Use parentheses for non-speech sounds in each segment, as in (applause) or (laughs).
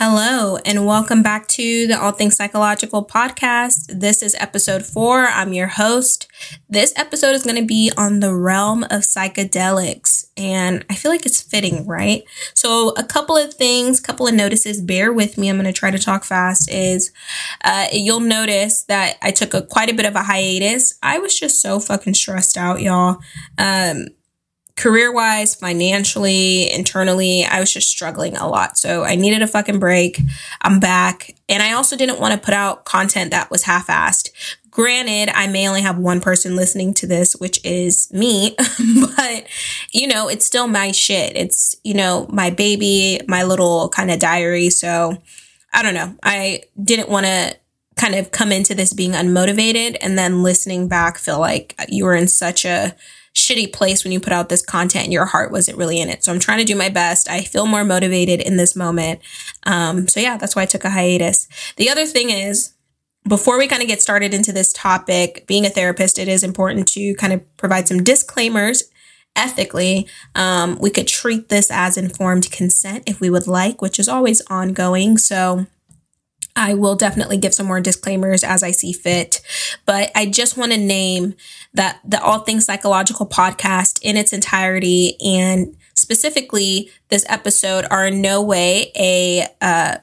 Hello, and welcome back to the All Things Psychological podcast. This is episode four. I'm your host. This episode is going to be on the realm of psychedelics, and I feel like it's fitting, right? So, a couple of things, couple of notices, bear with me. I'm going to try to talk fast. Is uh, you'll notice that I took a quite a bit of a hiatus. I was just so fucking stressed out, y'all. Um, career wise, financially, internally, I was just struggling a lot. So I needed a fucking break. I'm back. And I also didn't want to put out content that was half assed. Granted, I may only have one person listening to this, which is me, (laughs) but you know, it's still my shit. It's, you know, my baby, my little kind of diary. So I don't know. I didn't want to kind of come into this being unmotivated and then listening back feel like you were in such a shitty place when you put out this content and your heart wasn't really in it. So I'm trying to do my best. I feel more motivated in this moment. Um, so yeah, that's why I took a hiatus. The other thing is, before we kind of get started into this topic, being a therapist, it is important to kind of provide some disclaimers ethically, um, we could treat this as informed consent if we would like, which is always ongoing. So I will definitely give some more disclaimers as I see fit. But I just want to name that the All Things Psychological podcast in its entirety and specifically this episode are in no way a uh,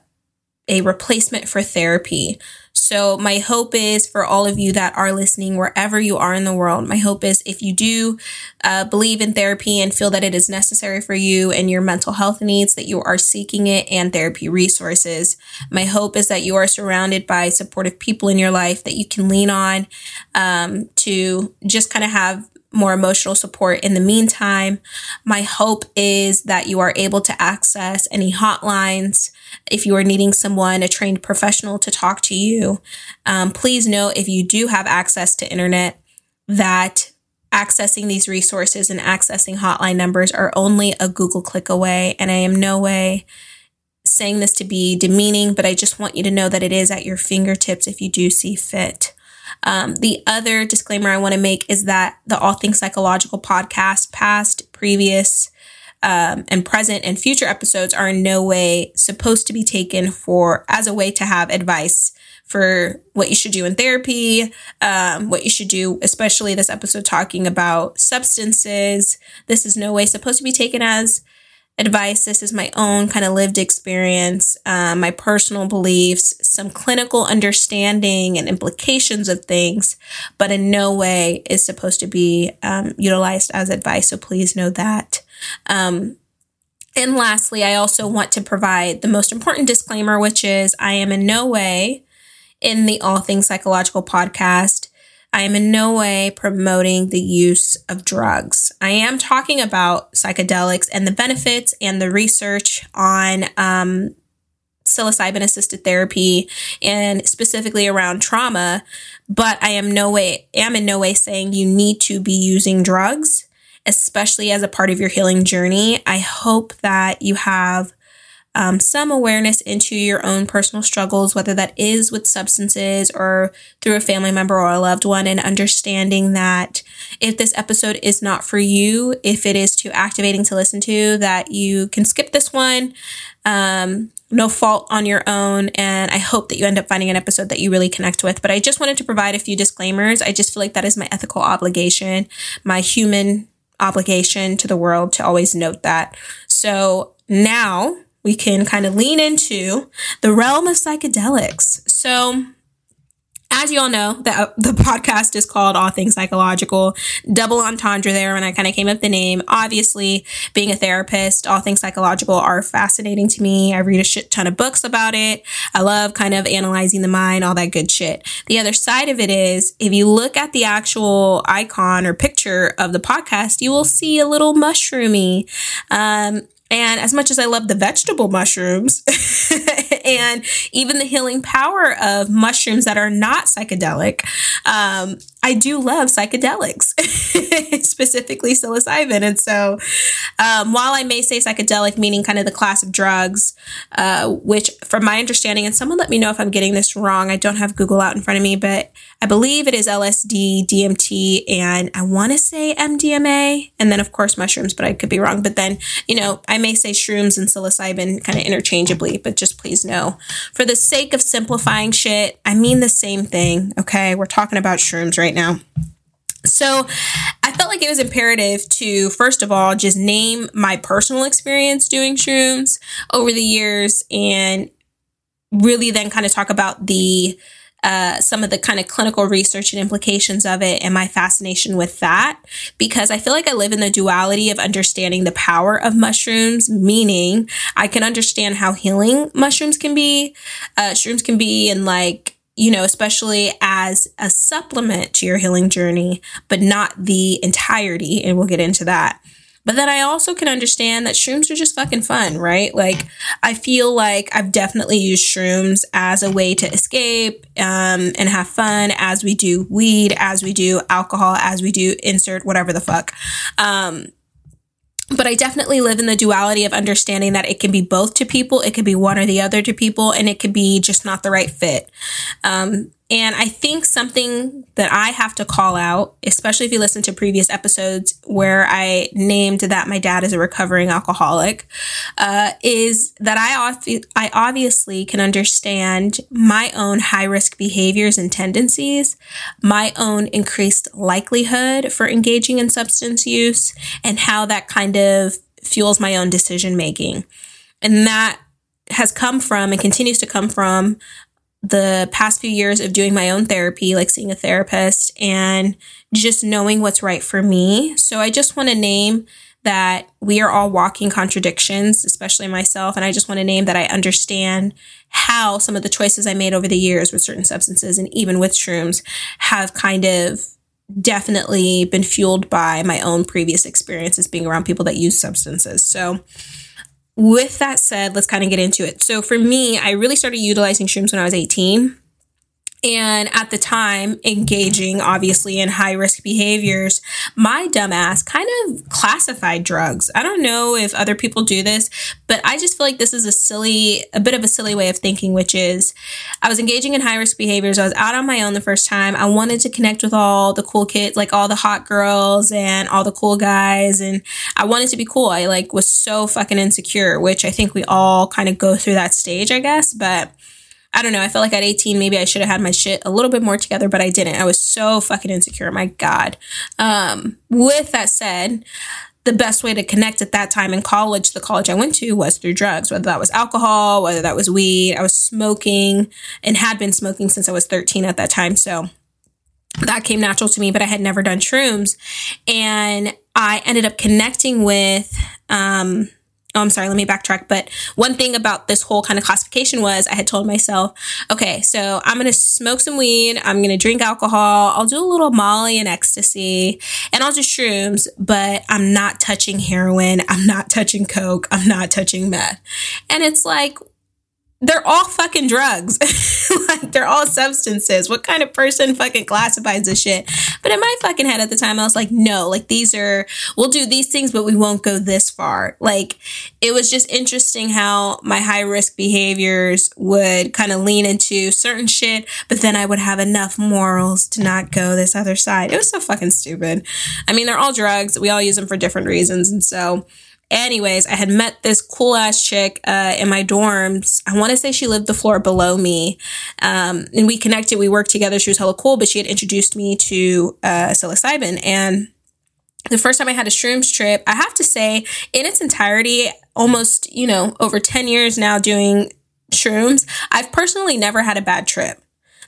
a replacement for therapy. So my hope is for all of you that are listening, wherever you are in the world, my hope is if you do uh, believe in therapy and feel that it is necessary for you and your mental health needs, that you are seeking it and therapy resources. My hope is that you are surrounded by supportive people in your life that you can lean on um, to just kind of have more emotional support in the meantime. My hope is that you are able to access any hotlines if you are needing someone, a trained professional to talk to you. Um, please know if you do have access to internet that accessing these resources and accessing hotline numbers are only a Google click away. And I am no way saying this to be demeaning, but I just want you to know that it is at your fingertips if you do see fit. Um, the other disclaimer I want to make is that the All Things Psychological podcast, past, previous, um, and present and future episodes are in no way supposed to be taken for as a way to have advice for what you should do in therapy, um, what you should do, especially this episode talking about substances. This is no way supposed to be taken as advice. This is my own kind of lived experience, um, my personal beliefs, some clinical understanding and implications of things, but in no way is supposed to be um, utilized as advice. So please know that. Um, and lastly, I also want to provide the most important disclaimer, which is I am in no way in the All Things Psychological podcast I am in no way promoting the use of drugs. I am talking about psychedelics and the benefits and the research on um, psilocybin assisted therapy and specifically around trauma. But I am no way am in no way saying you need to be using drugs, especially as a part of your healing journey. I hope that you have um, some awareness into your own personal struggles, whether that is with substances or through a family member or a loved one, and understanding that if this episode is not for you, if it is too activating to listen to, that you can skip this one. Um, no fault on your own. And I hope that you end up finding an episode that you really connect with. But I just wanted to provide a few disclaimers. I just feel like that is my ethical obligation, my human obligation to the world to always note that. So now we can kind of lean into the realm of psychedelics. So, as you all know, the, the podcast is called All Things Psychological. Double entendre there when I kind of came up the name. Obviously, being a therapist, all things psychological are fascinating to me. I read a shit ton of books about it. I love kind of analyzing the mind, all that good shit. The other side of it is if you look at the actual icon or picture of the podcast, you will see a little mushroomy. Um, and as much as I love the vegetable mushrooms (laughs) and even the healing power of mushrooms that are not psychedelic, um, I do love psychedelics, (laughs) specifically psilocybin. And so, um, while I may say psychedelic, meaning kind of the class of drugs, uh, which from my understanding, and someone let me know if I'm getting this wrong, I don't have Google out in front of me, but I believe it is LSD, DMT, and I want to say MDMA, and then of course mushrooms, but I could be wrong. But then, you know, I may say shrooms and psilocybin kind of interchangeably, but just please know for the sake of simplifying shit, I mean the same thing. Okay. We're talking about shrooms right now. So I felt like it was imperative to, first of all, just name my personal experience doing shrooms over the years and really then kind of talk about the uh, some of the kind of clinical research and implications of it and my fascination with that because I feel like I live in the duality of understanding the power of mushrooms, meaning I can understand how healing mushrooms can be, uh, shrooms can be, and like you know, especially as a supplement to your healing journey, but not the entirety. And we'll get into that. But then I also can understand that shrooms are just fucking fun, right? Like, I feel like I've definitely used shrooms as a way to escape um, and have fun as we do weed, as we do alcohol, as we do insert whatever the fuck. Um, but I definitely live in the duality of understanding that it can be both to people, it could be one or the other to people, and it could be just not the right fit. Um, and I think something that I have to call out, especially if you listen to previous episodes where I named that my dad is a recovering alcoholic, uh, is that I, I obviously can understand my own high risk behaviors and tendencies, my own increased likelihood for engaging in substance use, and how that kind of fuels my own decision making. And that has come from and continues to come from the past few years of doing my own therapy, like seeing a therapist and just knowing what's right for me. So I just want to name that we are all walking contradictions, especially myself. And I just want to name that I understand how some of the choices I made over the years with certain substances and even with shrooms have kind of definitely been fueled by my own previous experiences being around people that use substances. So with that said, let's kind of get into it. So for me, I really started utilizing shrooms when I was 18 and at the time engaging obviously in high risk behaviors my dumbass kind of classified drugs. I don't know if other people do this but i just feel like this is a silly a bit of a silly way of thinking which is i was engaging in high risk behaviors. I was out on my own the first time. I wanted to connect with all the cool kids like all the hot girls and all the cool guys and i wanted to be cool. I like was so fucking insecure which i think we all kind of go through that stage i guess but I don't know. I felt like at 18, maybe I should have had my shit a little bit more together, but I didn't. I was so fucking insecure. My God. Um, with that said, the best way to connect at that time in college, the college I went to was through drugs, whether that was alcohol, whether that was weed. I was smoking and had been smoking since I was 13 at that time. So that came natural to me, but I had never done shrooms. And I ended up connecting with, um, oh, I'm sorry, let me backtrack. But one thing about this whole kind of classification was I had told myself, okay, so I'm going to smoke some weed. I'm going to drink alcohol. I'll do a little Molly and ecstasy and I'll do shrooms, but I'm not touching heroin. I'm not touching Coke. I'm not touching meth. And it's like, they're all fucking drugs. (laughs) like they're all substances. What kind of person fucking classifies this shit? But in my fucking head at the time, I was like, no, like these are, we'll do these things, but we won't go this far. Like it was just interesting how my high risk behaviors would kind of lean into certain shit, but then I would have enough morals to not go this other side. It was so fucking stupid. I mean, they're all drugs. We all use them for different reasons. And so, Anyways, I had met this cool ass chick uh, in my dorms. I want to say she lived the floor below me. Um, and we connected, we worked together. She was hella cool, but she had introduced me to uh, psilocybin. And the first time I had a shrooms trip, I have to say, in its entirety, almost, you know, over 10 years now doing shrooms, I've personally never had a bad trip.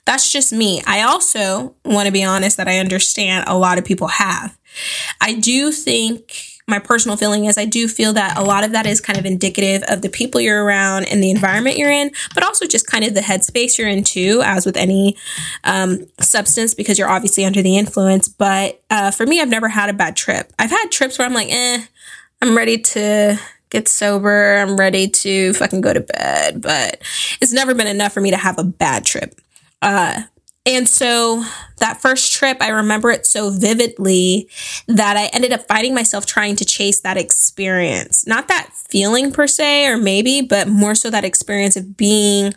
That's just me. I also want to be honest that I understand a lot of people have. I do think my personal feeling is I do feel that a lot of that is kind of indicative of the people you're around and the environment you're in, but also just kind of the headspace you're in too, as with any um, substance, because you're obviously under the influence. But uh, for me, I've never had a bad trip. I've had trips where I'm like, eh, I'm ready to get sober. I'm ready to fucking go to bed, but it's never been enough for me to have a bad trip. Uh, And so that first trip, I remember it so vividly that I ended up finding myself trying to chase that experience. Not that feeling per se, or maybe, but more so that experience of being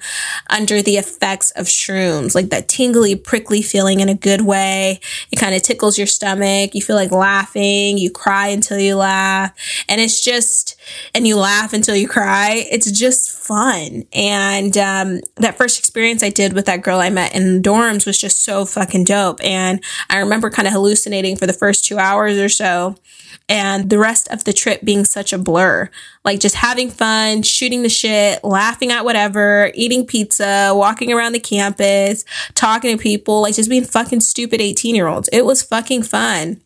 under the effects of shrooms, like that tingly, prickly feeling in a good way. It kind of tickles your stomach. You feel like laughing. You cry until you laugh. And it's just, and you laugh until you cry. It's just fun. And um, that first experience I did with that girl I met in dorms was just so fucking dope. And I remember kind of hallucinating for the first two hours or so and the rest of the trip being such a blur. Like just having fun, shooting the shit, laughing at whatever, eating pizza, walking around the campus, talking to people, like just being fucking stupid 18 year olds. It was fucking fun.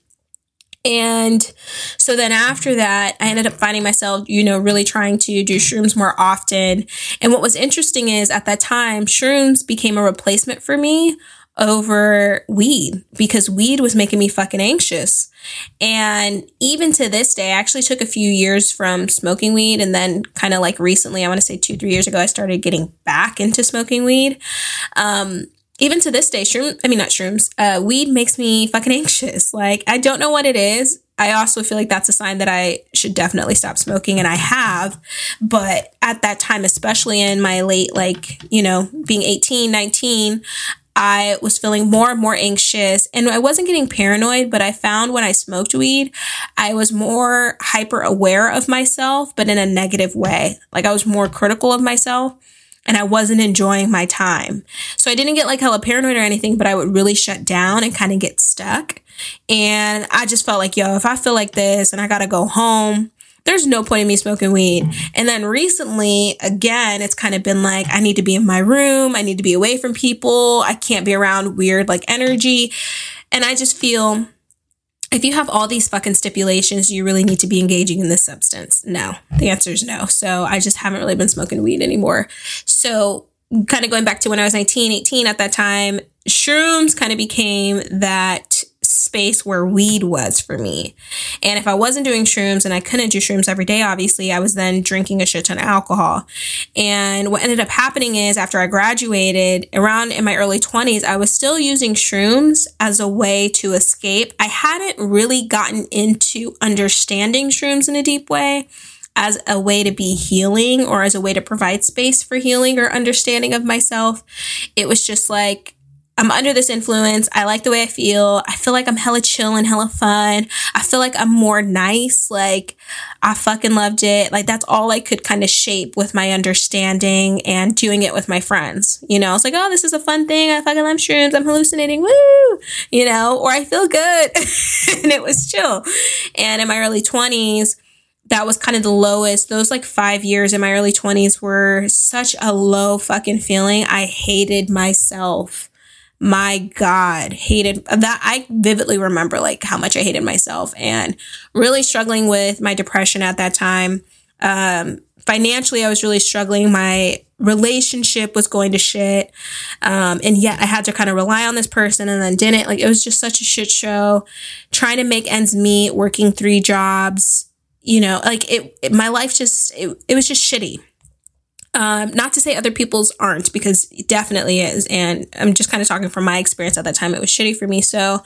And so then after that, I ended up finding myself, you know, really trying to do shrooms more often. And what was interesting is at that time, shrooms became a replacement for me over weed because weed was making me fucking anxious. And even to this day, I actually took a few years from smoking weed. And then kind of like recently, I want to say two, three years ago, I started getting back into smoking weed. Um, even to this day, shroom, I mean, not shrooms, uh, weed makes me fucking anxious. Like, I don't know what it is. I also feel like that's a sign that I should definitely stop smoking and I have. But at that time, especially in my late, like, you know, being 18, 19, I was feeling more and more anxious and I wasn't getting paranoid, but I found when I smoked weed, I was more hyper aware of myself, but in a negative way. Like I was more critical of myself and I wasn't enjoying my time. So I didn't get like hella paranoid or anything, but I would really shut down and kind of get stuck. And I just felt like, yo, if I feel like this and I gotta go home, there's no point in me smoking weed. And then recently, again, it's kind of been like, I need to be in my room. I need to be away from people. I can't be around weird like energy. And I just feel if you have all these fucking stipulations, you really need to be engaging in this substance. No, the answer is no. So I just haven't really been smoking weed anymore. So kind of going back to when I was 19, 18 at that time, shrooms kind of became that space where weed was for me. And if I wasn't doing shrooms and I couldn't do shrooms every day, obviously, I was then drinking a shit ton of alcohol. And what ended up happening is after I graduated, around in my early 20s, I was still using shrooms as a way to escape. I hadn't really gotten into understanding shrooms in a deep way as a way to be healing or as a way to provide space for healing or understanding of myself. It was just like, I'm under this influence. I like the way I feel. I feel like I'm hella chill and hella fun. I feel like I'm more nice. Like I fucking loved it. Like that's all I could kind of shape with my understanding and doing it with my friends. You know, it's like, oh, this is a fun thing. I fucking love shrooms. I'm hallucinating. Woo! You know, or I feel good. (laughs) and it was chill. And in my early 20s, that was kind of the lowest. Those like five years in my early 20s were such a low fucking feeling. I hated myself my God, hated that. I vividly remember like how much I hated myself and really struggling with my depression at that time. Um, financially, I was really struggling. My relationship was going to shit. Um, and yet I had to kind of rely on this person and then didn't. Like it was just such a shit show. Trying to make ends meet, working three jobs, you know, like it, it my life just, it, it was just shitty. Um, not to say other people's aren't, because it definitely is. And I'm just kind of talking from my experience at that time. It was shitty for me. So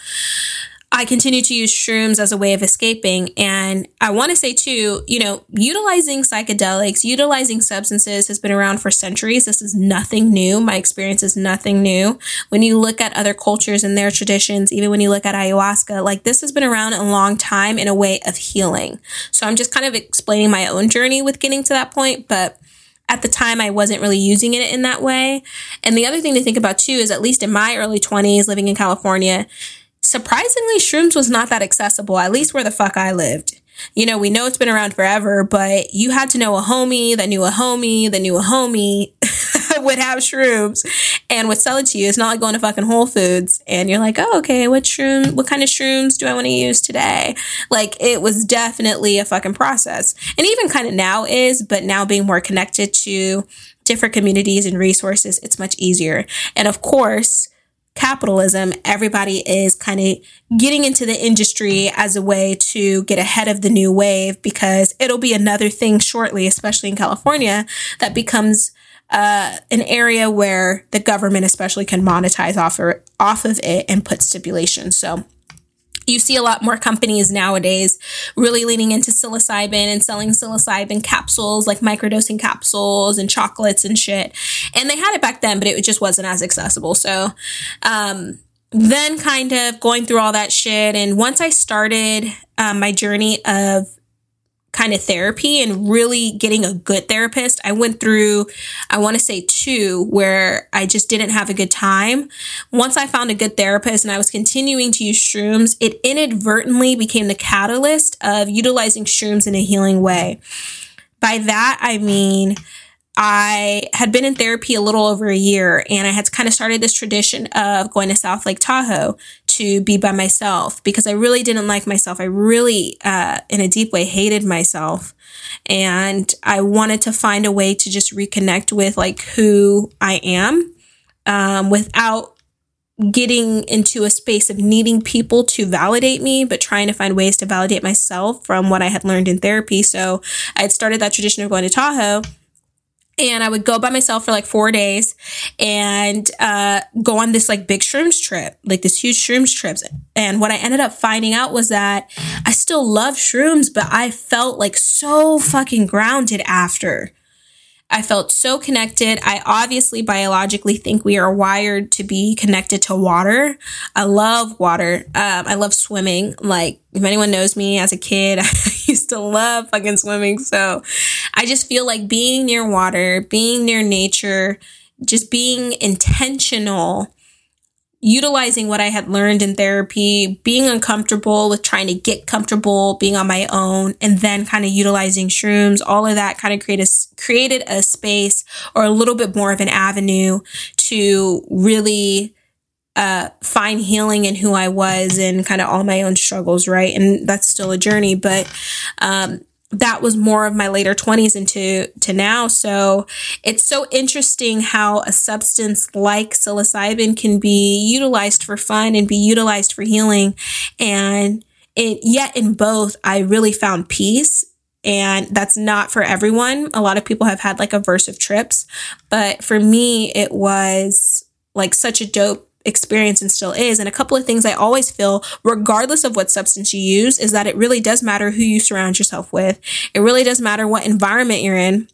I continue to use shrooms as a way of escaping. And I want to say too, you know, utilizing psychedelics, utilizing substances has been around for centuries. This is nothing new. My experience is nothing new. When you look at other cultures and their traditions, even when you look at ayahuasca, like this has been around a long time in a way of healing. So I'm just kind of explaining my own journey with getting to that point. But at the time I wasn't really using it in that way. And the other thing to think about too is at least in my early 20s living in California, surprisingly shrooms was not that accessible, at least where the fuck I lived you know, we know it's been around forever, but you had to know a homie that knew a homie that knew a homie (laughs) would have shrooms and would sell it to you. It's not like going to fucking Whole Foods and you're like, oh, okay, what shroom, what kind of shrooms do I want to use today? Like it was definitely a fucking process. And even kind of now is, but now being more connected to different communities and resources, it's much easier. And of course, capitalism, everybody is kind of getting into the industry as a way to get ahead of the new wave because it'll be another thing shortly, especially in California, that becomes uh, an area where the government especially can monetize off, or, off of it and put stipulations. So you see a lot more companies nowadays really leaning into psilocybin and selling psilocybin capsules like microdosing capsules and chocolates and shit. And they had it back then but it just wasn't as accessible. So um, then kind of going through all that shit. And once i started um, my journey of kind of therapy and really getting a good therapist. I went through, I want to say two, where I just didn't have a good time. Once I found a good therapist and I was continuing to use shrooms, it inadvertently became the catalyst of utilizing shrooms in a healing way. By that, I mean, I had been in therapy a little over a year and I had kind of started this tradition of going to South Lake Tahoe to be by myself because I really didn't like myself. I really, uh, in a deep way, hated myself. And I wanted to find a way to just reconnect with like who I am, um, without getting into a space of needing people to validate me, but trying to find ways to validate myself from what I had learned in therapy. So I had started that tradition of going to Tahoe and I would go by myself for like four days and uh, go on this like big shrooms trip, like this huge shrooms trips. And what I ended up finding out was that I still love shrooms, but I felt like so fucking grounded after. I felt so connected. I obviously biologically think we are wired to be connected to water. I love water. Um, I love swimming. Like, if anyone knows me as a kid, (laughs) I used to love fucking swimming. So I just feel like being near water, being near nature, just being intentional utilizing what I had learned in therapy, being uncomfortable with trying to get comfortable, being on my own, and then kind of utilizing shrooms, all of that kind of created a, created a space or a little bit more of an avenue to really uh, find healing in who I was and kind of all my own struggles, right? And that's still a journey, but um, that was more of my later 20s into to now. So it's so interesting how a substance like psilocybin can be utilized for fun and be utilized for healing. And it yet in both i really found peace. And that's not for everyone. A lot of people have had like aversive trips. But for me it was like such a dope experience and still is. And a couple of things I always feel, regardless of what substance you use, is that it really does matter who you surround yourself with. It really does matter what environment you're in.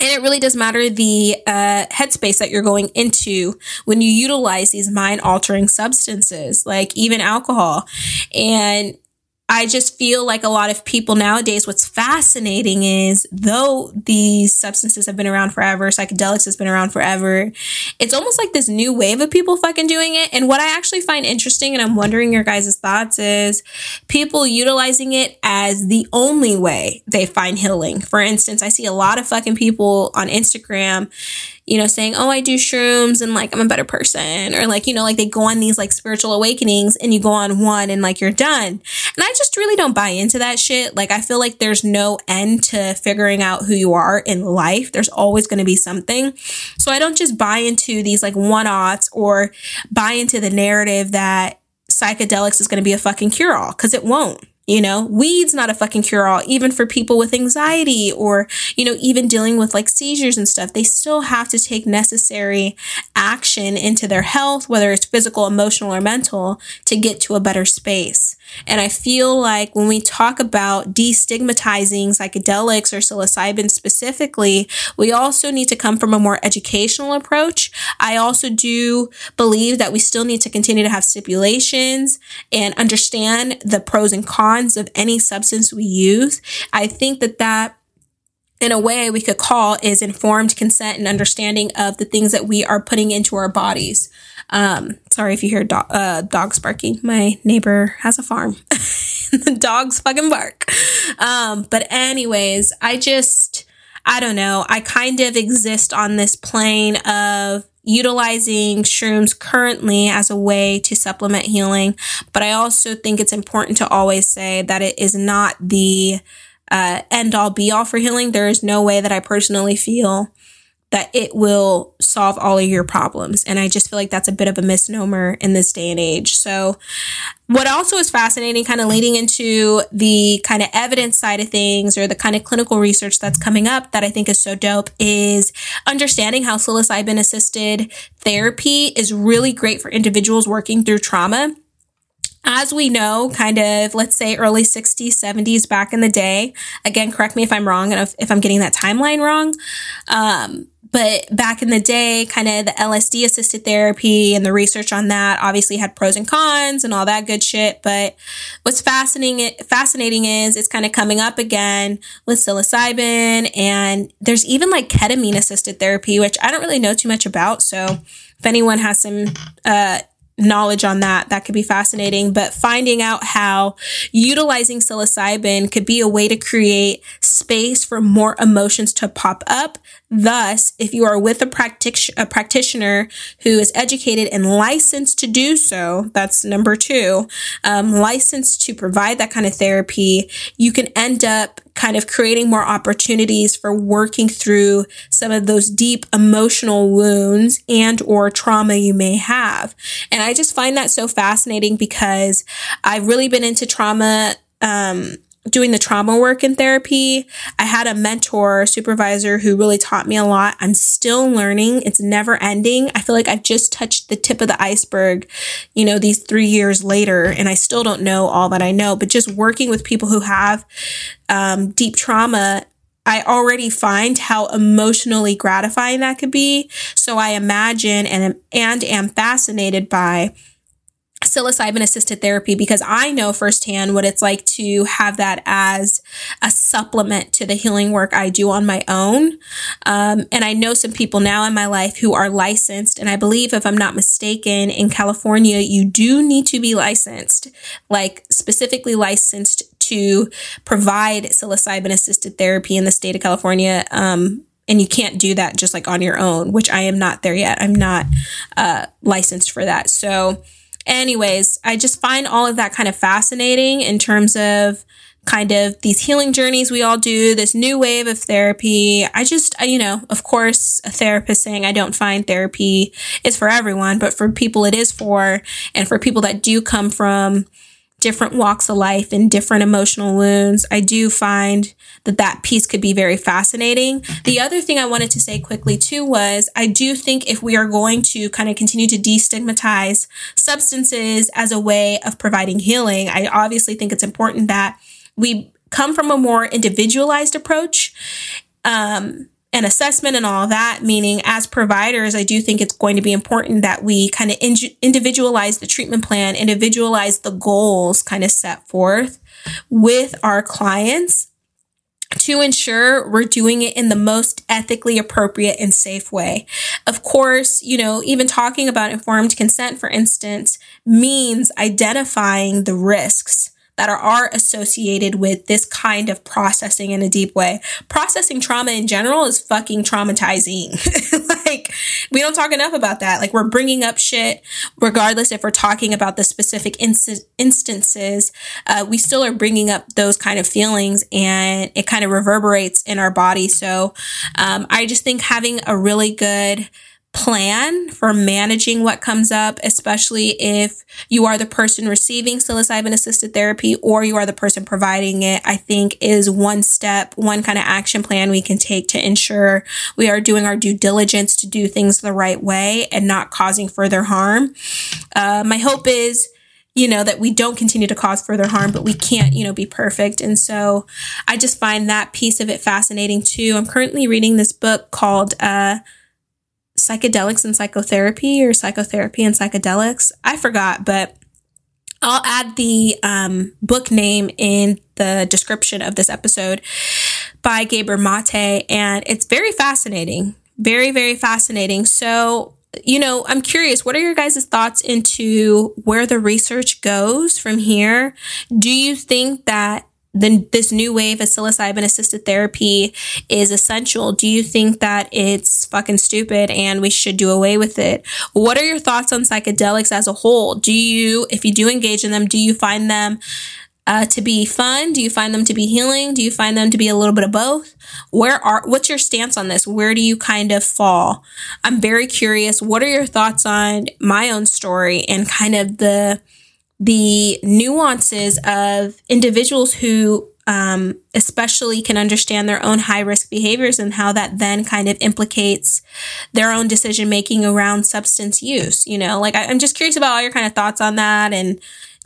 And it really does matter the uh, headspace that you're going into when you utilize these mind altering substances, like even alcohol. And I just feel like a lot of people nowadays, what's fascinating is though these substances have been around forever, psychedelics has been around forever, it's almost like this new wave of people fucking doing it. And what I actually find interesting, and I'm wondering your guys' thoughts, is people utilizing it as the only way they find healing. For instance, I see a lot of fucking people on Instagram you know, saying, Oh, I do shrooms and like I'm a better person. Or like, you know, like they go on these like spiritual awakenings and you go on one and like you're done. And I just really don't buy into that shit. Like, I feel like there's no end to figuring out who you are in life. There's always going to be something. So I don't just buy into these like one offs or buy into the narrative that psychedelics is going to be a fucking cure all because it won't. You know, weed's not a fucking cure all, even for people with anxiety or, you know, even dealing with like seizures and stuff. They still have to take necessary action into their health, whether it's physical, emotional, or mental, to get to a better space. And I feel like when we talk about destigmatizing psychedelics or psilocybin specifically, we also need to come from a more educational approach. I also do believe that we still need to continue to have stipulations and understand the pros and cons of any substance we use. I think that that in a way we could call is informed consent and understanding of the things that we are putting into our bodies. Um, sorry if you hear do- uh, dogs barking. My neighbor has a farm. (laughs) the dogs fucking bark. Um, but anyways, I just, I don't know. I kind of exist on this plane of utilizing shrooms currently as a way to supplement healing. But I also think it's important to always say that it is not the uh, end all be all for healing. There is no way that I personally feel that it will solve all of your problems. And I just feel like that's a bit of a misnomer in this day and age. So, what also is fascinating, kind of leading into the kind of evidence side of things or the kind of clinical research that's coming up that I think is so dope is understanding how psilocybin assisted therapy is really great for individuals working through trauma as we know, kind of, let's say early 60s, 70s back in the day, again, correct me if I'm wrong and if, if I'm getting that timeline wrong. Um, but back in the day, kind of the LSD assisted therapy and the research on that obviously had pros and cons and all that good shit. But what's fascinating, fascinating is it's kind of coming up again with psilocybin and there's even like ketamine assisted therapy, which I don't really know too much about. So if anyone has some, uh, knowledge on that, that could be fascinating. But finding out how utilizing psilocybin could be a way to create space for more emotions to pop up. Thus, if you are with a, practic- a practitioner who is educated and licensed to do so, that's number two, um, licensed to provide that kind of therapy, you can end up kind of creating more opportunities for working through some of those deep emotional wounds and or trauma you may have. And I just find that so fascinating because I've really been into trauma um, doing the trauma work in therapy. I had a mentor, supervisor who really taught me a lot. I'm still learning. It's never ending. I feel like I've just touched the tip of the iceberg, you know, these three years later, and I still don't know all that I know, but just working with people who have um, deep trauma I already find how emotionally gratifying that could be. So I imagine and and am fascinated by psilocybin assisted therapy because I know firsthand what it's like to have that as a supplement to the healing work I do on my own. Um, and I know some people now in my life who are licensed. And I believe, if I'm not mistaken, in California, you do need to be licensed, like specifically licensed to provide psilocybin assisted therapy in the state of California. Um, and you can't do that just like on your own, which I am not there yet. I'm not uh, licensed for that. So, anyways, I just find all of that kind of fascinating in terms of kind of these healing journeys we all do, this new wave of therapy. I just, you know, of course, a therapist saying I don't find therapy is for everyone, but for people it is for, and for people that do come from different walks of life and different emotional wounds, I do find that that piece could be very fascinating. The other thing I wanted to say quickly too was I do think if we are going to kind of continue to destigmatize substances as a way of providing healing, I obviously think it's important that we come from a more individualized approach. Um, and assessment and all that. Meaning, as providers, I do think it's going to be important that we kind of in- individualize the treatment plan, individualize the goals kind of set forth with our clients to ensure we're doing it in the most ethically appropriate and safe way. Of course, you know, even talking about informed consent, for instance, means identifying the risks that are, are associated with this kind of processing in a deep way. Processing trauma in general is fucking traumatizing. (laughs) like, we don't talk enough about that. Like, we're bringing up shit, regardless if we're talking about the specific inst- instances, uh, we still are bringing up those kind of feelings and it kind of reverberates in our body. So, um, I just think having a really good, plan for managing what comes up, especially if you are the person receiving psilocybin assisted therapy or you are the person providing it, I think is one step, one kind of action plan we can take to ensure we are doing our due diligence to do things the right way and not causing further harm. Uh, my hope is, you know, that we don't continue to cause further harm, but we can't, you know, be perfect. And so I just find that piece of it fascinating too. I'm currently reading this book called, uh, psychedelics and psychotherapy or psychotherapy and psychedelics. I forgot, but I'll add the um, book name in the description of this episode by Gabor Mate. And it's very fascinating. Very, very fascinating. So, you know, I'm curious, what are your guys' thoughts into where the research goes from here? Do you think that then this new wave of psilocybin assisted therapy is essential. Do you think that it's fucking stupid and we should do away with it? What are your thoughts on psychedelics as a whole? Do you, if you do engage in them, do you find them uh, to be fun? Do you find them to be healing? Do you find them to be a little bit of both? Where are, what's your stance on this? Where do you kind of fall? I'm very curious. What are your thoughts on my own story and kind of the, the nuances of individuals who um, especially can understand their own high risk behaviors and how that then kind of implicates their own decision making around substance use. You know, like I, I'm just curious about all your kind of thoughts on that and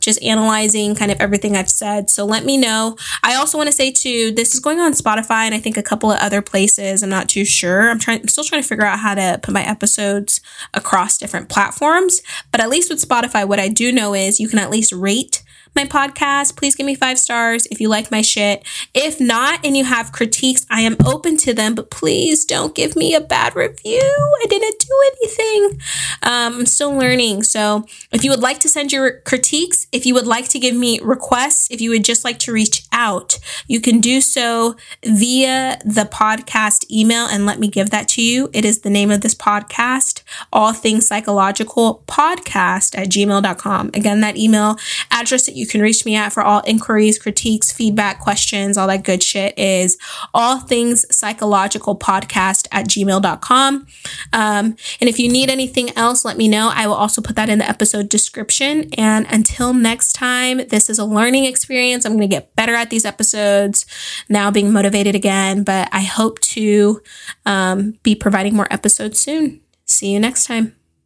just analyzing kind of everything I've said. So let me know. I also want to say too, this is going on Spotify and I think a couple of other places. I'm not too sure. I'm trying, I'm still trying to figure out how to put my episodes across different platforms. But at least with Spotify, what I do know is you can at least rate my podcast, please give me five stars if you like my shit. If not, and you have critiques, I am open to them, but please don't give me a bad review. I didn't do anything. Um, I'm still learning. So if you would like to send your critiques, if you would like to give me requests, if you would just like to reach out, you can do so via the podcast email and let me give that to you. It is the name of this podcast, All Things Psychological Podcast at gmail.com. Again, that email address that you can reach me at for all inquiries, critiques, feedback, questions, all that good shit is all things psychological podcast at gmail.com. Um, and if you need anything else, let me know. I will also put that in the episode description. And until next time, this is a learning experience. I'm going to get better at these episodes now being motivated again, but I hope to um, be providing more episodes soon. See you next time.